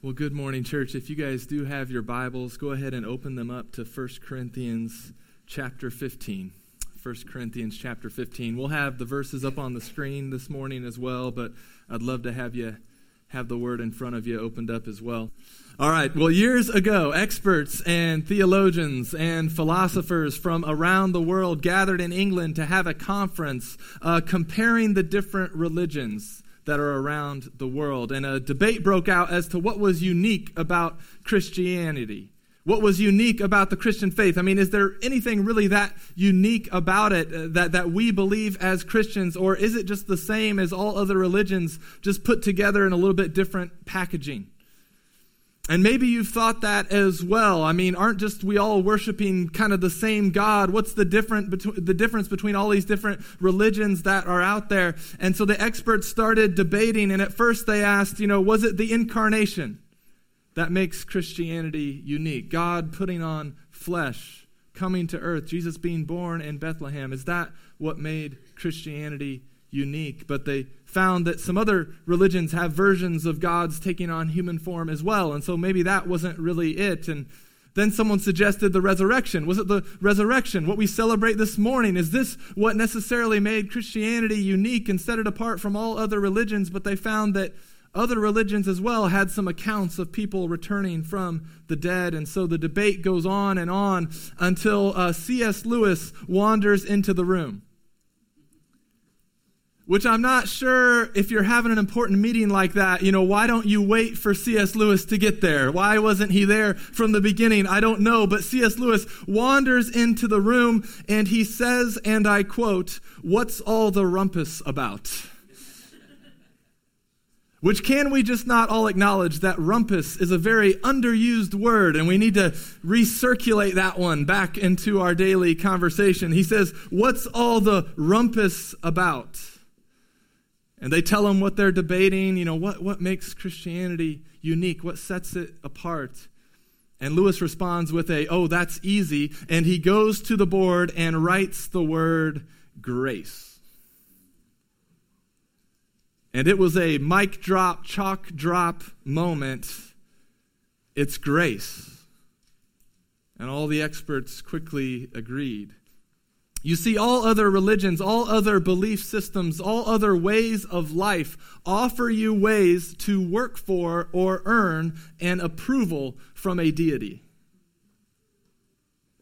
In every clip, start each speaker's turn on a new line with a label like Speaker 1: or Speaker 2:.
Speaker 1: Well, good morning, church. If you guys do have your Bibles, go ahead and open them up to 1 Corinthians chapter 15. 1 Corinthians chapter 15. We'll have the verses up on the screen this morning as well, but I'd love to have you have the word in front of you opened up as well. All right. Well, years ago, experts and theologians and philosophers from around the world gathered in England to have a conference uh, comparing the different religions that are around the world. And a debate broke out as to what was unique about Christianity. What was unique about the Christian faith? I mean, is there anything really that unique about it uh, that, that we believe as Christians, or is it just the same as all other religions, just put together in a little bit different packaging? And maybe you've thought that as well. I mean, aren't just we all worshiping kind of the same God? What's the different between the difference between all these different religions that are out there? And so the experts started debating and at first they asked, you know, was it the incarnation that makes Christianity unique? God putting on flesh, coming to earth, Jesus being born in Bethlehem. Is that what made Christianity unique? But they found that some other religions have versions of gods taking on human form as well. And so maybe that wasn't really it. And then someone suggested the resurrection. Was it the resurrection? What we celebrate this morning? Is this what necessarily made Christianity unique and set it apart from all other religions? But they found that other religions as well had some accounts of people returning from the dead. And so the debate goes on and on until uh, C.S. Lewis wanders into the room which I'm not sure if you're having an important meeting like that, you know, why don't you wait for C.S. Lewis to get there? Why wasn't he there from the beginning? I don't know, but C.S. Lewis wanders into the room and he says, and I quote, What's all the rumpus about? Which can we just not all acknowledge that rumpus is a very underused word and we need to recirculate that one back into our daily conversation. He says, What's all the rumpus about? And they tell him what they're debating, you know, what, what makes Christianity unique, what sets it apart. And Lewis responds with a, oh, that's easy. And he goes to the board and writes the word grace. And it was a mic drop, chalk drop moment. It's grace. And all the experts quickly agreed. You see, all other religions, all other belief systems, all other ways of life offer you ways to work for or earn an approval from a deity.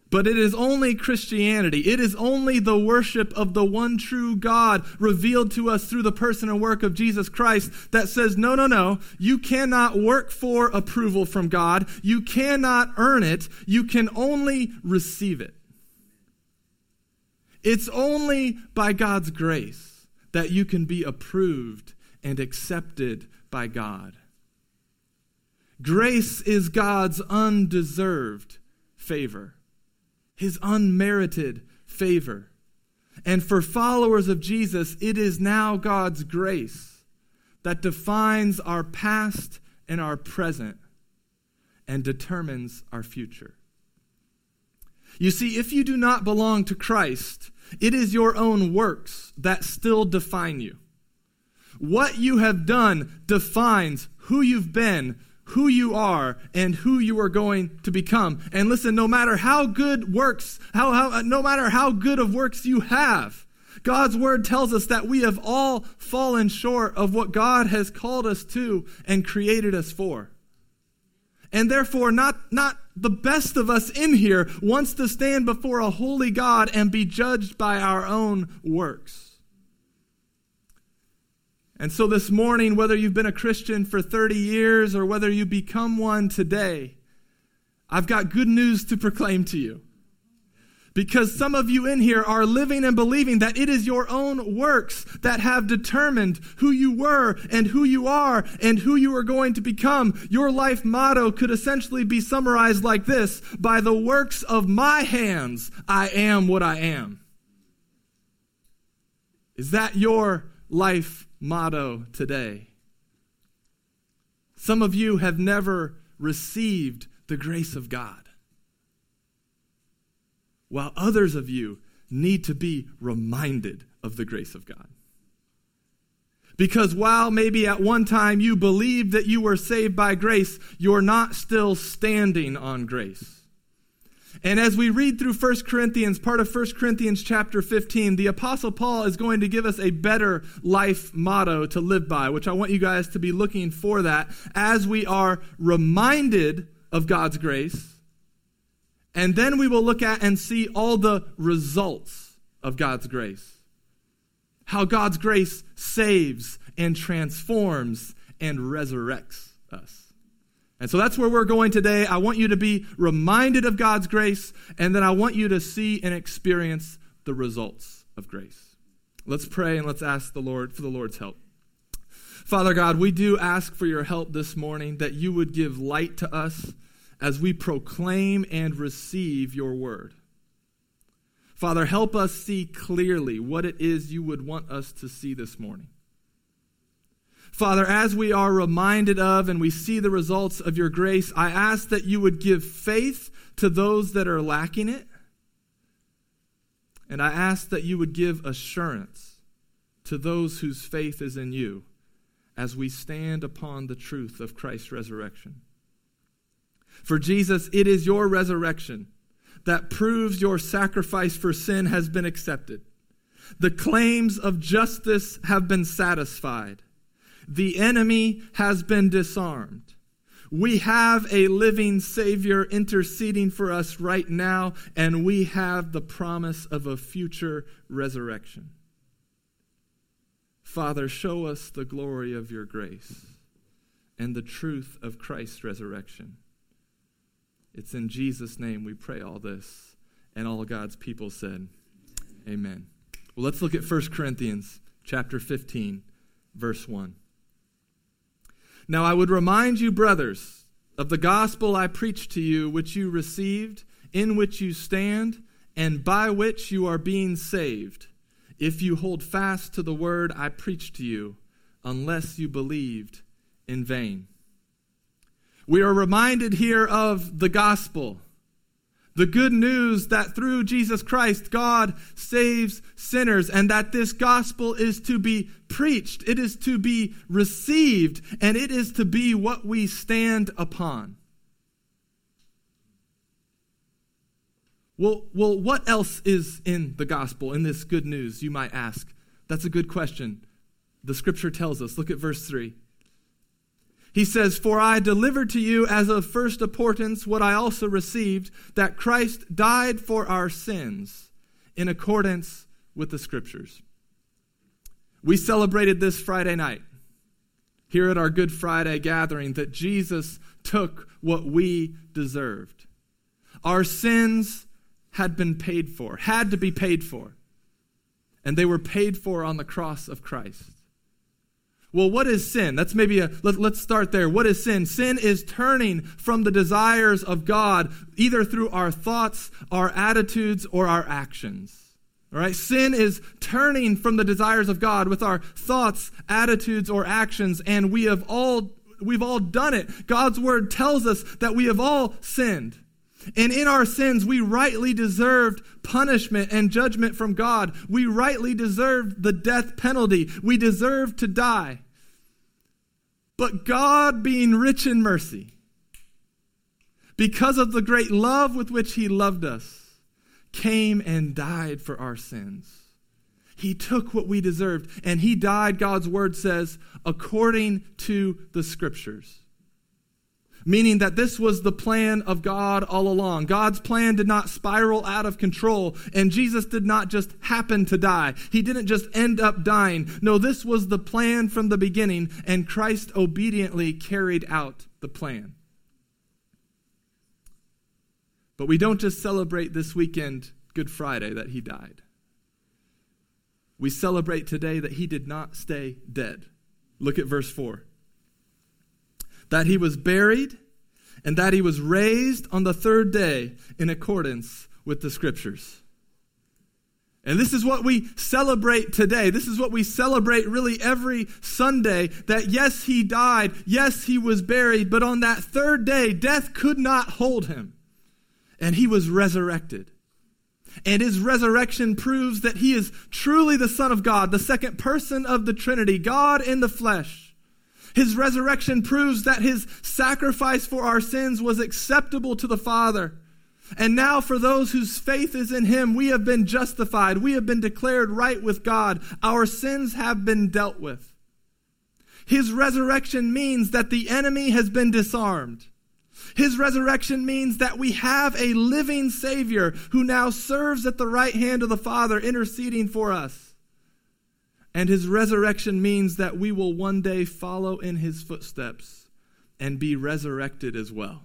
Speaker 1: But it is only Christianity. It is only the worship of the one true God revealed to us through the person and work of Jesus Christ that says, no, no, no, you cannot work for approval from God. You cannot earn it. You can only receive it. It's only by God's grace that you can be approved and accepted by God. Grace is God's undeserved favor, his unmerited favor. And for followers of Jesus, it is now God's grace that defines our past and our present and determines our future. You see, if you do not belong to Christ, it is your own works that still define you. What you have done defines who you've been, who you are, and who you are going to become. And listen, no matter how good works, how, how, uh, no matter how good of works you have, God's word tells us that we have all fallen short of what God has called us to and created us for. And therefore, not, not the best of us in here wants to stand before a holy God and be judged by our own works. And so this morning, whether you've been a Christian for 30 years or whether you become one today, I've got good news to proclaim to you. Because some of you in here are living and believing that it is your own works that have determined who you were and who you are and who you are going to become. Your life motto could essentially be summarized like this By the works of my hands, I am what I am. Is that your life motto today? Some of you have never received the grace of God while others of you need to be reminded of the grace of God. Because while maybe at one time you believed that you were saved by grace, you're not still standing on grace. And as we read through 1 Corinthians, part of 1 Corinthians chapter 15, the Apostle Paul is going to give us a better life motto to live by, which I want you guys to be looking for that as we are reminded of God's grace. And then we will look at and see all the results of God's grace. How God's grace saves and transforms and resurrects us. And so that's where we're going today. I want you to be reminded of God's grace, and then I want you to see and experience the results of grace. Let's pray and let's ask the Lord for the Lord's help. Father God, we do ask for your help this morning that you would give light to us as we proclaim and receive your word. Father, help us see clearly what it is you would want us to see this morning. Father, as we are reminded of and we see the results of your grace, I ask that you would give faith to those that are lacking it. And I ask that you would give assurance to those whose faith is in you as we stand upon the truth of Christ's resurrection. For Jesus, it is your resurrection that proves your sacrifice for sin has been accepted. The claims of justice have been satisfied. The enemy has been disarmed. We have a living Savior interceding for us right now, and we have the promise of a future resurrection. Father, show us the glory of your grace and the truth of Christ's resurrection. It's in Jesus' name we pray all this. And all God's people said, Amen. Well, let's look at 1 Corinthians chapter 15, verse 1. Now I would remind you, brothers, of the gospel I preached to you, which you received, in which you stand, and by which you are being saved, if you hold fast to the word I preached to you, unless you believed in vain. We are reminded here of the gospel the good news that through Jesus Christ, God saves sinners and that this gospel is to be preached, it is to be received, and it is to be what we stand upon. Well, well, what else is in the gospel, in this good news, you might ask? That's a good question. The scripture tells us. Look at verse 3. He says, For I delivered to you as of first importance what I also received, that Christ died for our sins in accordance with the Scriptures. We celebrated this Friday night here at our Good Friday gathering that Jesus took what we deserved. Our sins had been paid for, had to be paid for, and they were paid for on the cross of Christ. Well, what is sin? That's maybe a, let, let's start there. What is sin? Sin is turning from the desires of God, either through our thoughts, our attitudes, or our actions. All right? Sin is turning from the desires of God with our thoughts, attitudes, or actions, and we have all we've all done it. God's word tells us that we have all sinned. And in our sins, we rightly deserved punishment and judgment from God. We rightly deserved the death penalty. We deserved to die. But God, being rich in mercy, because of the great love with which He loved us, came and died for our sins. He took what we deserved, and He died, God's word says, according to the Scriptures meaning that this was the plan of God all along. God's plan did not spiral out of control, and Jesus did not just happen to die. He didn't just end up dying. No, this was the plan from the beginning, and Christ obediently carried out the plan. But we don't just celebrate this weekend, Good Friday, that he died. We celebrate today that he did not stay dead. Look at verse 4 that he was buried, and that he was raised on the third day in accordance with the scriptures. And this is what we celebrate today. This is what we celebrate really every Sunday that yes, he died. Yes, he was buried. But on that third day, death could not hold him. And he was resurrected. And his resurrection proves that he is truly the Son of God, the second person of the Trinity, God in the flesh. His resurrection proves that his sacrifice for our sins was acceptable to the Father. And now, for those whose faith is in him, we have been justified. We have been declared right with God. Our sins have been dealt with. His resurrection means that the enemy has been disarmed. His resurrection means that we have a living Savior who now serves at the right hand of the Father, interceding for us. And his resurrection means that we will one day follow in his footsteps and be resurrected as well.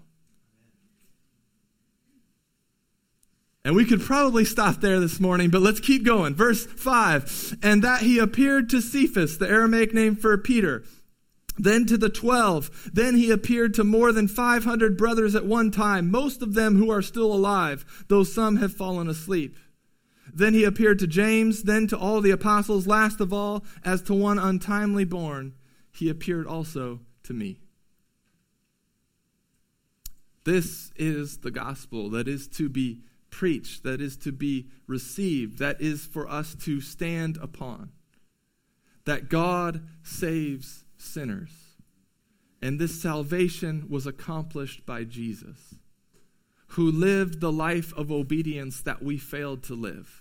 Speaker 1: And we could probably stop there this morning, but let's keep going. Verse 5 And that he appeared to Cephas, the Aramaic name for Peter, then to the twelve. Then he appeared to more than 500 brothers at one time, most of them who are still alive, though some have fallen asleep. Then he appeared to James, then to all the apostles. Last of all, as to one untimely born, he appeared also to me. This is the gospel that is to be preached, that is to be received, that is for us to stand upon. That God saves sinners. And this salvation was accomplished by Jesus, who lived the life of obedience that we failed to live,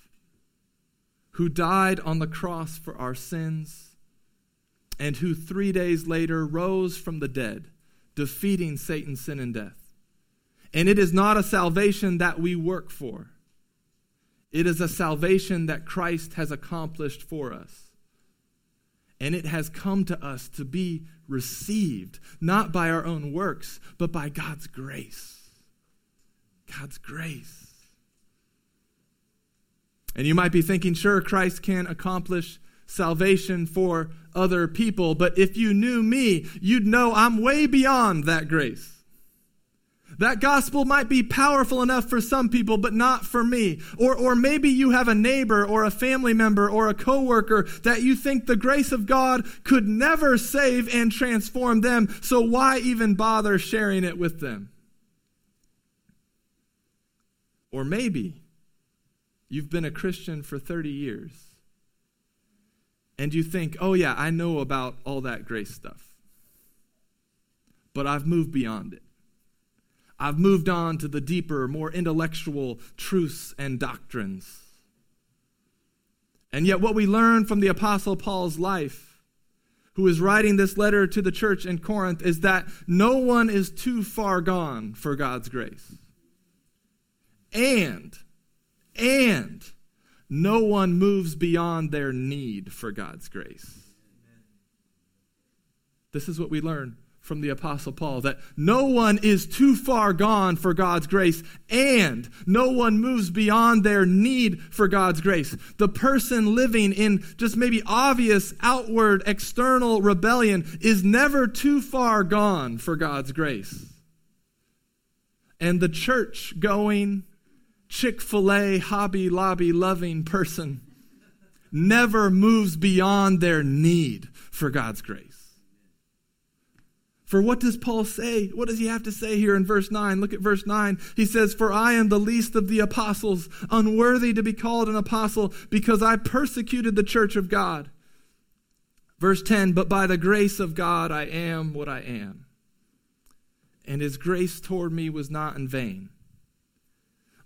Speaker 1: who died on the cross for our sins, and who three days later rose from the dead, defeating Satan, sin, and death. And it is not a salvation that we work for. It is a salvation that Christ has accomplished for us. And it has come to us to be received, not by our own works, but by God's grace. God's grace. And you might be thinking, sure, Christ can accomplish salvation for other people, but if you knew me, you'd know I'm way beyond that grace. That gospel might be powerful enough for some people, but not for me. Or, or maybe you have a neighbor or a family member or a coworker that you think the grace of God could never save and transform them, so why even bother sharing it with them? Or maybe you've been a Christian for 30 years and you think, oh, yeah, I know about all that grace stuff, but I've moved beyond it. I've moved on to the deeper, more intellectual truths and doctrines. And yet, what we learn from the Apostle Paul's life, who is writing this letter to the church in Corinth, is that no one is too far gone for God's grace. And, and, no one moves beyond their need for God's grace. This is what we learn from the Apostle Paul that no one is too far gone for God's grace, and no one moves beyond their need for God's grace. The person living in just maybe obvious outward external rebellion is never too far gone for God's grace. And the church going, Chick fil A, Hobby Lobby loving person never moves beyond their need for God's grace. For what does Paul say? What does he have to say here in verse 9? Look at verse 9. He says, For I am the least of the apostles, unworthy to be called an apostle, because I persecuted the church of God. Verse 10 But by the grace of God I am what I am. And his grace toward me was not in vain.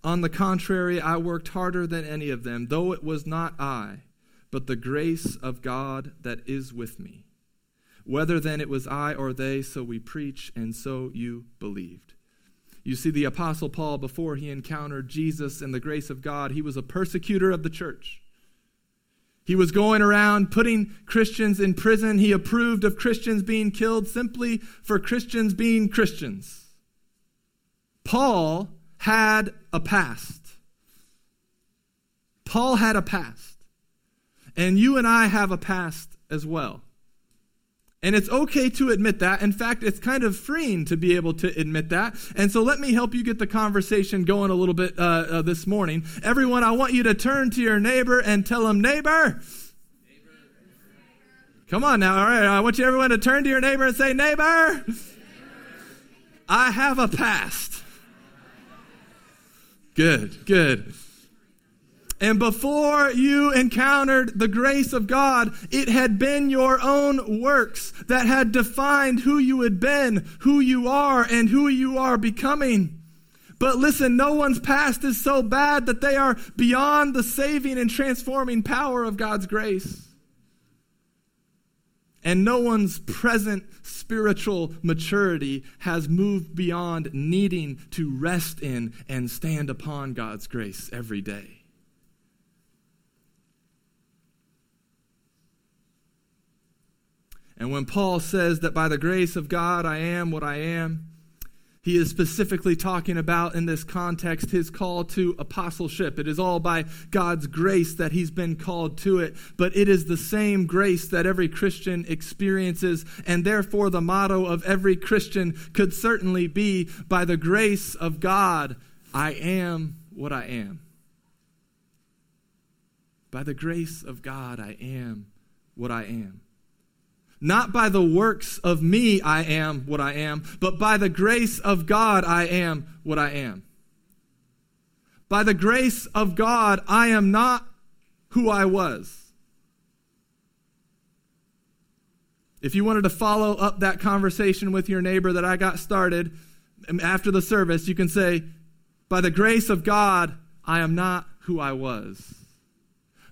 Speaker 1: On the contrary, I worked harder than any of them, though it was not I, but the grace of God that is with me. Whether then it was I or they, so we preach, and so you believed. You see, the Apostle Paul, before he encountered Jesus and the grace of God, he was a persecutor of the church. He was going around putting Christians in prison. He approved of Christians being killed simply for Christians being Christians. Paul had a past. Paul had a past. And you and I have a past as well. And it's okay to admit that. In fact, it's kind of freeing to be able to admit that. And so let me help you get the conversation going a little bit uh, uh, this morning. Everyone, I want you to turn to your neighbor and tell them, neighbor. Come on now. All right. I want you everyone to turn to your neighbor and say, neighbor, I have a past. Good, good. And before you encountered the grace of God, it had been your own works that had defined who you had been, who you are, and who you are becoming. But listen, no one's past is so bad that they are beyond the saving and transforming power of God's grace. And no one's present spiritual maturity has moved beyond needing to rest in and stand upon God's grace every day. And when Paul says that by the grace of God I am what I am, he is specifically talking about in this context his call to apostleship. It is all by God's grace that he's been called to it, but it is the same grace that every Christian experiences, and therefore the motto of every Christian could certainly be by the grace of God, I am what I am. By the grace of God, I am what I am. Not by the works of me I am what I am, but by the grace of God I am what I am. By the grace of God I am not who I was. If you wanted to follow up that conversation with your neighbor that I got started um, after the service, you can say, By the grace of God, I am not who I was.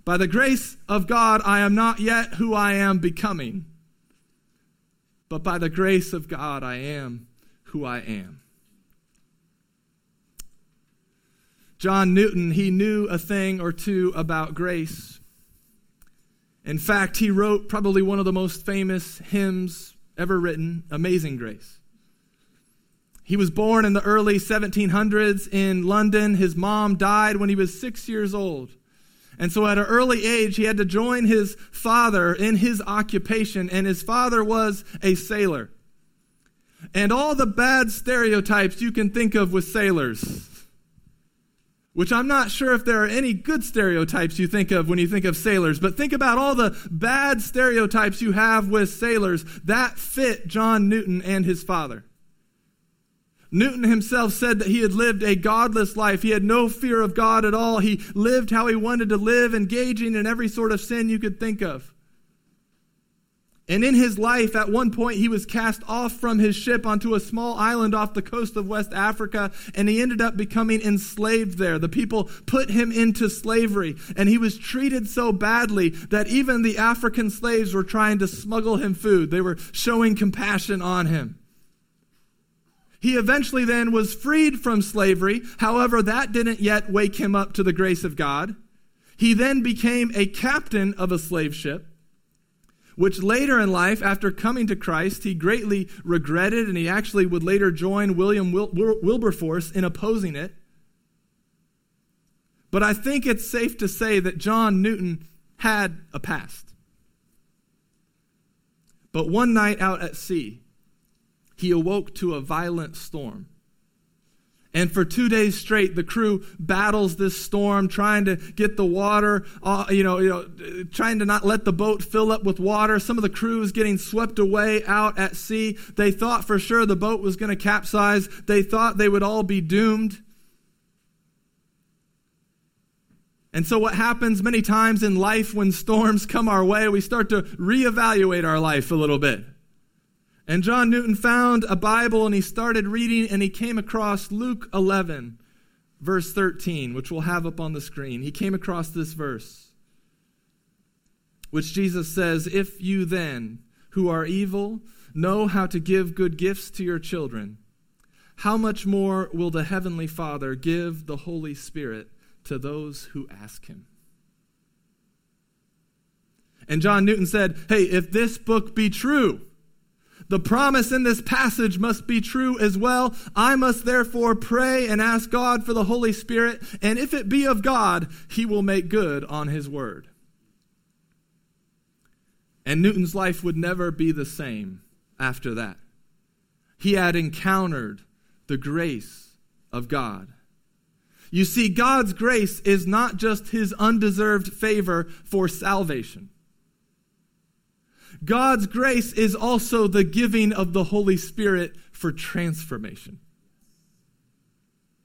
Speaker 1: By the grace of God, I am not yet who I am becoming but by the grace of God, I am who I am. John Newton, he knew a thing or two about grace. In fact, he wrote probably one of the most famous hymns ever written, Amazing Grace. He was born in the early 1700s in London. His mom died when he was six years old. And so at an early age, he had to join his father in his occupation, and his father was a sailor. And all the bad stereotypes you can think of with sailors, which I'm not sure if there are any good stereotypes you think of when you think of sailors, but think about all the bad stereotypes you have with sailors that fit John Newton and his father. Newton himself said that he had lived a godless life. He had no fear of God at all. He lived how he wanted to live, engaging in every sort of sin you could think of. And in his life, at one point, he was cast off from his ship onto a small island off the coast of West Africa, and he ended up becoming enslaved there. The people put him into slavery, and he was treated so badly that even the African slaves were trying to smuggle him food. They were showing compassion on him. He eventually then was freed from slavery. However, that didn't yet wake him up to the grace of God. He then became a captain of a slave ship, which later in life, after coming to Christ, he greatly regretted, and he actually would later join William Wil- Wilberforce in opposing it. But I think it's safe to say that John Newton had a past. But one night out at sea, he awoke to a violent storm. And for two days straight, the crew battles this storm, trying to get the water, uh, you, know, you know, trying to not let the boat fill up with water. Some of the crew was getting swept away out at sea. They thought for sure the boat was going to capsize. They thought they would all be doomed. And so, what happens many times in life when storms come our way, we start to reevaluate our life a little bit. And John Newton found a Bible and he started reading and he came across Luke 11, verse 13, which we'll have up on the screen. He came across this verse, which Jesus says, If you then, who are evil, know how to give good gifts to your children, how much more will the Heavenly Father give the Holy Spirit to those who ask Him? And John Newton said, Hey, if this book be true, the promise in this passage must be true as well. I must therefore pray and ask God for the Holy Spirit, and if it be of God, he will make good on his word. And Newton's life would never be the same after that. He had encountered the grace of God. You see, God's grace is not just his undeserved favor for salvation. God's grace is also the giving of the Holy Spirit for transformation.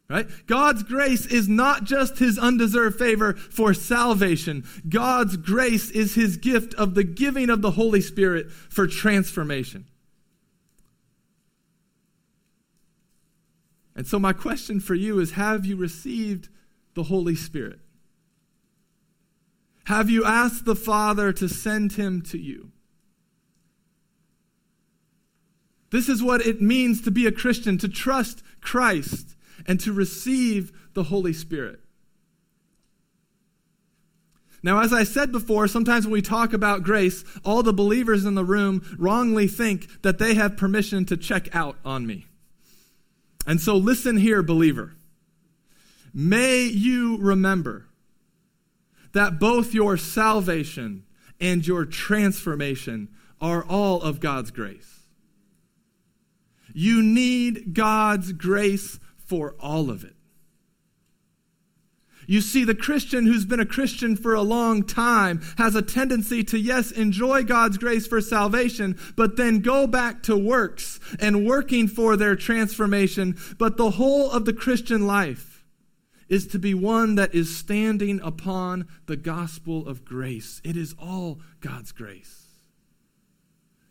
Speaker 1: Right? God's grace is not just his undeserved favor for salvation. God's grace is his gift of the giving of the Holy Spirit for transformation. And so, my question for you is Have you received the Holy Spirit? Have you asked the Father to send him to you? This is what it means to be a Christian, to trust Christ and to receive the Holy Spirit. Now, as I said before, sometimes when we talk about grace, all the believers in the room wrongly think that they have permission to check out on me. And so, listen here, believer. May you remember that both your salvation and your transformation are all of God's grace. You need God's grace for all of it. You see, the Christian who's been a Christian for a long time has a tendency to, yes, enjoy God's grace for salvation, but then go back to works and working for their transformation. But the whole of the Christian life is to be one that is standing upon the gospel of grace. It is all God's grace.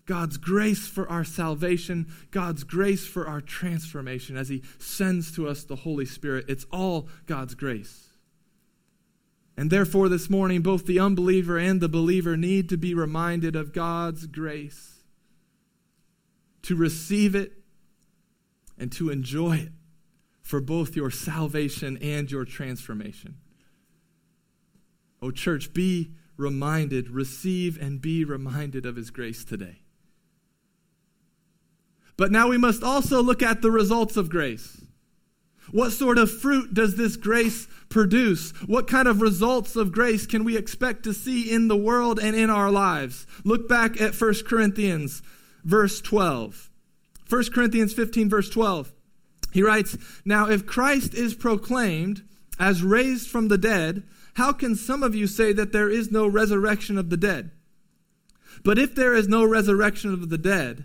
Speaker 1: God's grace for our salvation, God's grace for our transformation as He sends to us the Holy Spirit. It's all God's grace. And therefore, this morning, both the unbeliever and the believer need to be reminded of God's grace, to receive it and to enjoy it for both your salvation and your transformation. Oh, church, be reminded, receive and be reminded of His grace today. But now we must also look at the results of grace. What sort of fruit does this grace produce? What kind of results of grace can we expect to see in the world and in our lives? Look back at 1 Corinthians, verse 12. 1 Corinthians 15, verse 12. He writes, Now if Christ is proclaimed as raised from the dead, how can some of you say that there is no resurrection of the dead? But if there is no resurrection of the dead,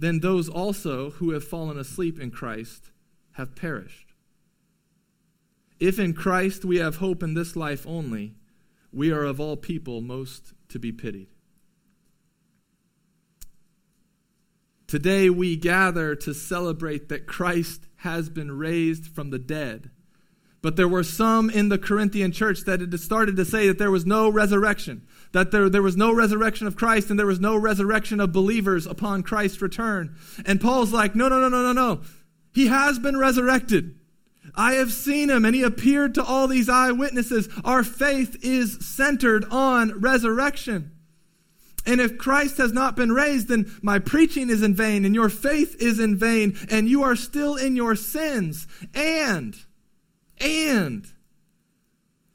Speaker 1: then those also who have fallen asleep in Christ have perished. If in Christ we have hope in this life only, we are of all people most to be pitied. Today we gather to celebrate that Christ has been raised from the dead. But there were some in the Corinthian church that had started to say that there was no resurrection that there, there was no resurrection of Christ and there was no resurrection of believers upon Christ's return. And Paul's like, no, no, no, no, no, no. He has been resurrected. I have seen him and he appeared to all these eyewitnesses. Our faith is centered on resurrection. And if Christ has not been raised, then my preaching is in vain and your faith is in vain and you are still in your sins. And, and,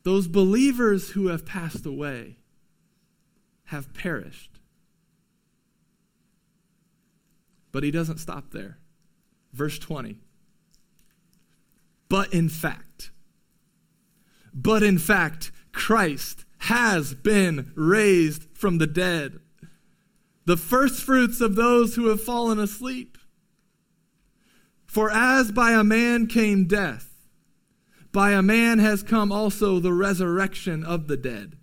Speaker 1: those believers who have passed away have perished. But he doesn't stop there. Verse 20. But in fact, but in fact, Christ has been raised from the dead, the firstfruits of those who have fallen asleep. For as by a man came death, by a man has come also the resurrection of the dead.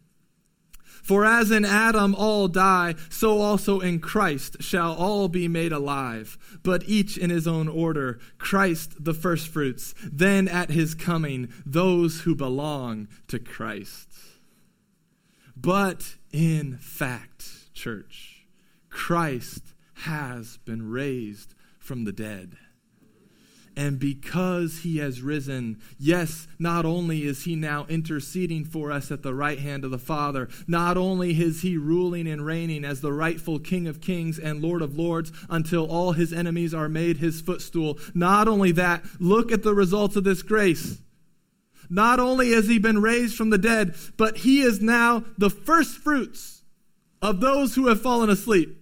Speaker 1: For as in Adam all die, so also in Christ shall all be made alive, but each in his own order. Christ the firstfruits, then at his coming, those who belong to Christ. But in fact, church, Christ has been raised from the dead. And because he has risen, yes, not only is he now interceding for us at the right hand of the Father, not only is he ruling and reigning as the rightful King of kings and Lord of lords until all his enemies are made his footstool, not only that, look at the results of this grace. not only has he been raised from the dead, but he is now the first fruits of those who have fallen asleep.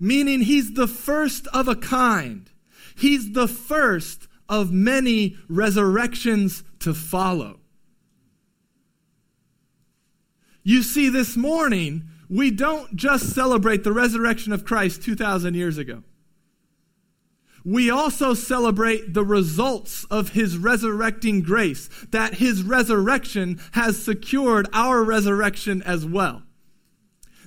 Speaker 1: Meaning he's the first of a kind. He's the first of many resurrections to follow. You see, this morning, we don't just celebrate the resurrection of Christ 2,000 years ago. We also celebrate the results of his resurrecting grace, that his resurrection has secured our resurrection as well.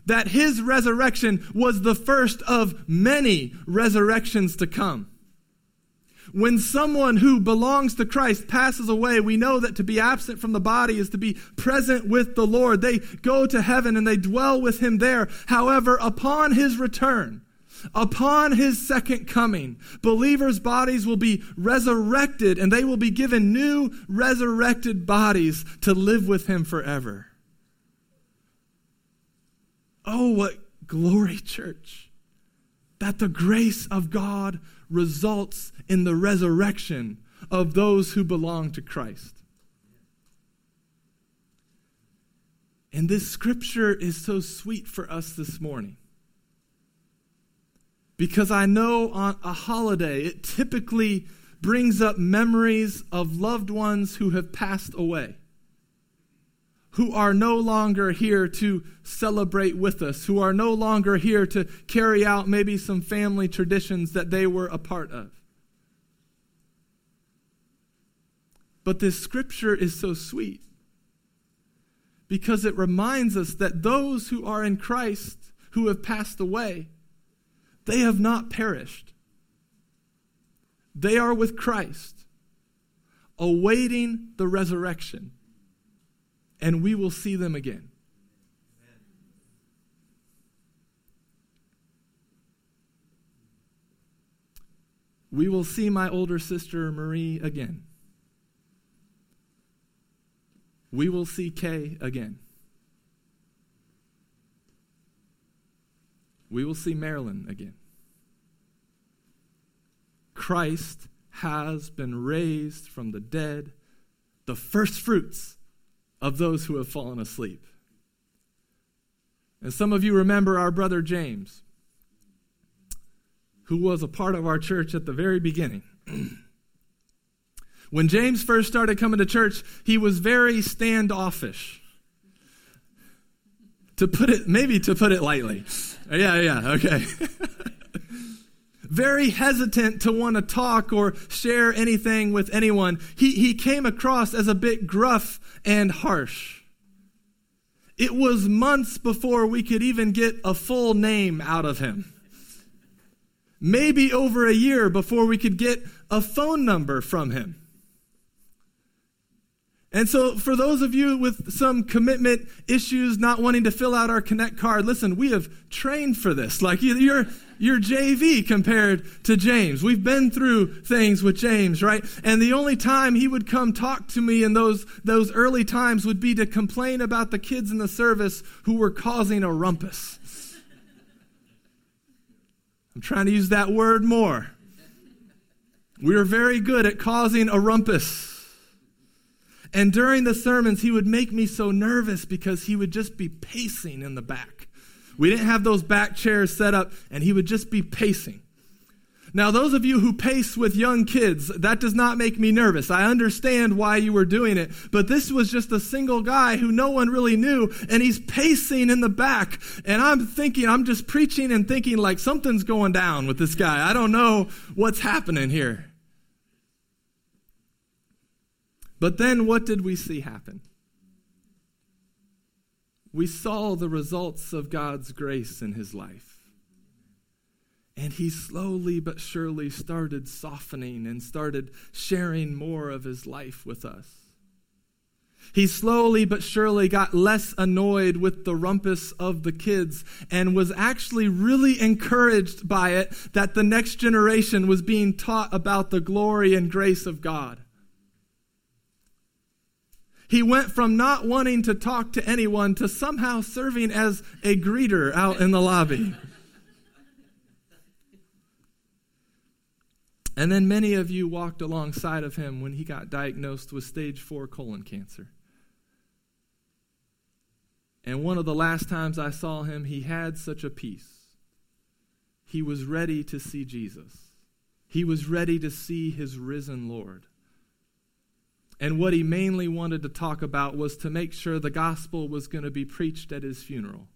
Speaker 1: That his resurrection was the first of many resurrections to come. When someone who belongs to Christ passes away, we know that to be absent from the body is to be present with the Lord. They go to heaven and they dwell with him there. However, upon his return, upon his second coming, believers' bodies will be resurrected and they will be given new resurrected bodies to live with him forever. Oh, what glory, church! That the grace of God results in the resurrection of those who belong to Christ. And this scripture is so sweet for us this morning. Because I know on a holiday, it typically brings up memories of loved ones who have passed away who are no longer here to celebrate with us, who are no longer here to carry out maybe some family traditions that they were a part of. But this scripture is so sweet because it reminds us that those who are in Christ, who have passed away, they have not perished. They are with Christ, awaiting the resurrection and we will see them again. We will see my older sister Marie again. We will see Kay again. We will see Marilyn again. Christ has been raised from the dead, the first fruits of those who have fallen asleep. And some of you remember our brother James, who was a part of our church at the very beginning. when James first started coming to church, he was very standoffish. To put it, maybe to put it lightly. Yeah, yeah, okay. very hesitant to want to talk or share anything with anyone. He, he came across as a bit gruff and harsh. It was months before we could even get a full name out of him. Maybe over a year before we could get a phone number from him. And so, for those of you with some commitment issues, not wanting to fill out our Connect card, listen, we have trained for this. Like, you're, you're JV compared to James. We've been through things with James, right? And the only time he would come talk to me in those, those early times would be to complain about the kids in the service who were causing a rumpus. I'm trying to use that word more. We are very good at causing a rumpus. And during the sermons, he would make me so nervous because he would just be pacing in the back. We didn't have those back chairs set up, and he would just be pacing. Now, those of you who pace with young kids, that does not make me nervous. I understand why you were doing it. But this was just a single guy who no one really knew, and he's pacing in the back. And I'm thinking, I'm just preaching and thinking like something's going down with this guy. I don't know what's happening here. But then what did we see happen? We saw the results of God's grace in his life. And he slowly but surely started softening and started sharing more of his life with us. He slowly but surely got less annoyed with the rumpus of the kids and was actually really encouraged by it that the next generation was being taught about the glory and grace of God. He went from not wanting to talk to anyone to somehow serving as a greeter out in the lobby. And then many of you walked alongside of him when he got diagnosed with stage four colon cancer. And one of the last times I saw him, he had such a peace. He was ready to see Jesus, he was ready to see his risen Lord. And what he mainly wanted to talk about was to make sure the gospel was going to be preached at his funeral.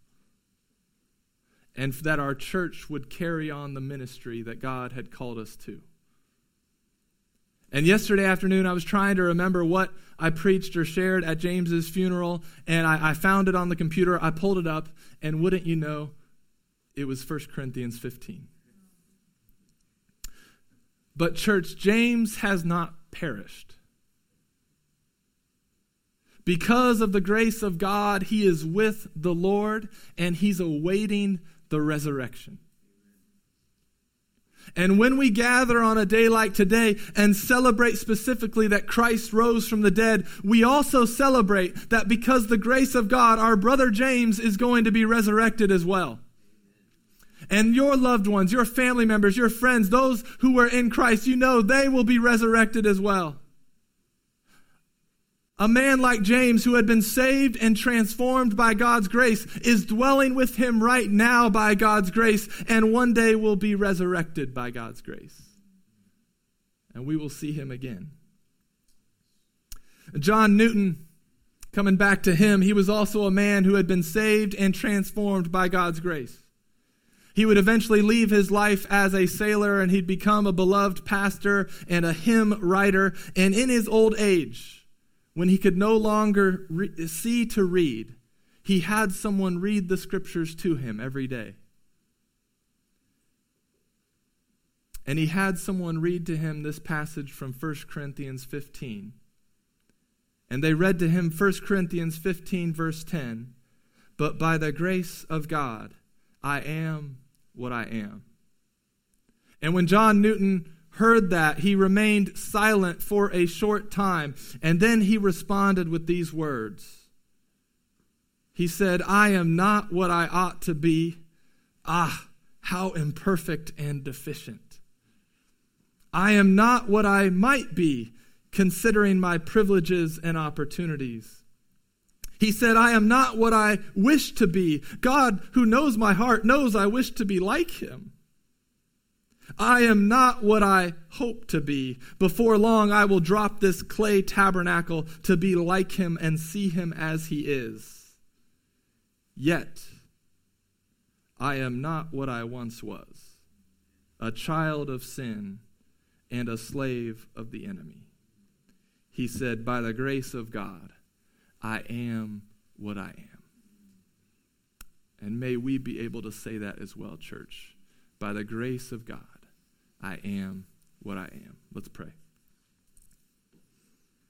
Speaker 1: And that our church would carry on the ministry that God had called us to. And yesterday afternoon, I was trying to remember what I preached or shared at James's funeral, and I, I, found it on the computer. I pulled it up, and wouldn't you know, it was 1 Corinthians 15. But, church, James has not perished. Because of the grace of God, he is with the Lord and he's awaiting the resurrection. And when we gather on a day like today and celebrate specifically that Christ rose from the dead, we also celebrate that because the grace of God, our brother James is going to be resurrected as well. And your loved ones, your family members, your friends, those who are in Christ, you know they will be resurrected as well. A man like James, who had been saved and transformed by God's grace, is dwelling with him right now by God's grace, and one day will be resurrected by God's grace. And we will see him again. John Newton, coming back to him, he was also a man who had been saved and transformed by God's grace. He would eventually leave his life as a sailor and he'd become a beloved pastor and a hymn writer. And in his old age, when he could no longer re- see to read, he had someone read the scriptures to him every day. And he had someone read to him this passage from 1 Corinthians 15. And they read to him 1 Corinthians 15, verse 10 But by the grace of God, I am what I am. And when John Newton heard that, he remained silent for a short time, and then he responded with these words. He said, I am not what I ought to be. Ah, how imperfect and deficient. I am not what I might be, considering my privileges and opportunities. He said, I am not what I wish to be. God, who knows my heart, knows I wish to be like him. I am not what I hope to be. Before long, I will drop this clay tabernacle to be like him and see him as he is. Yet, I am not what I once was a child of sin and a slave of the enemy. He said, By the grace of God, I am what I am. And may we be able to say that as well, church. By the grace of God, I am what I am. Let's pray.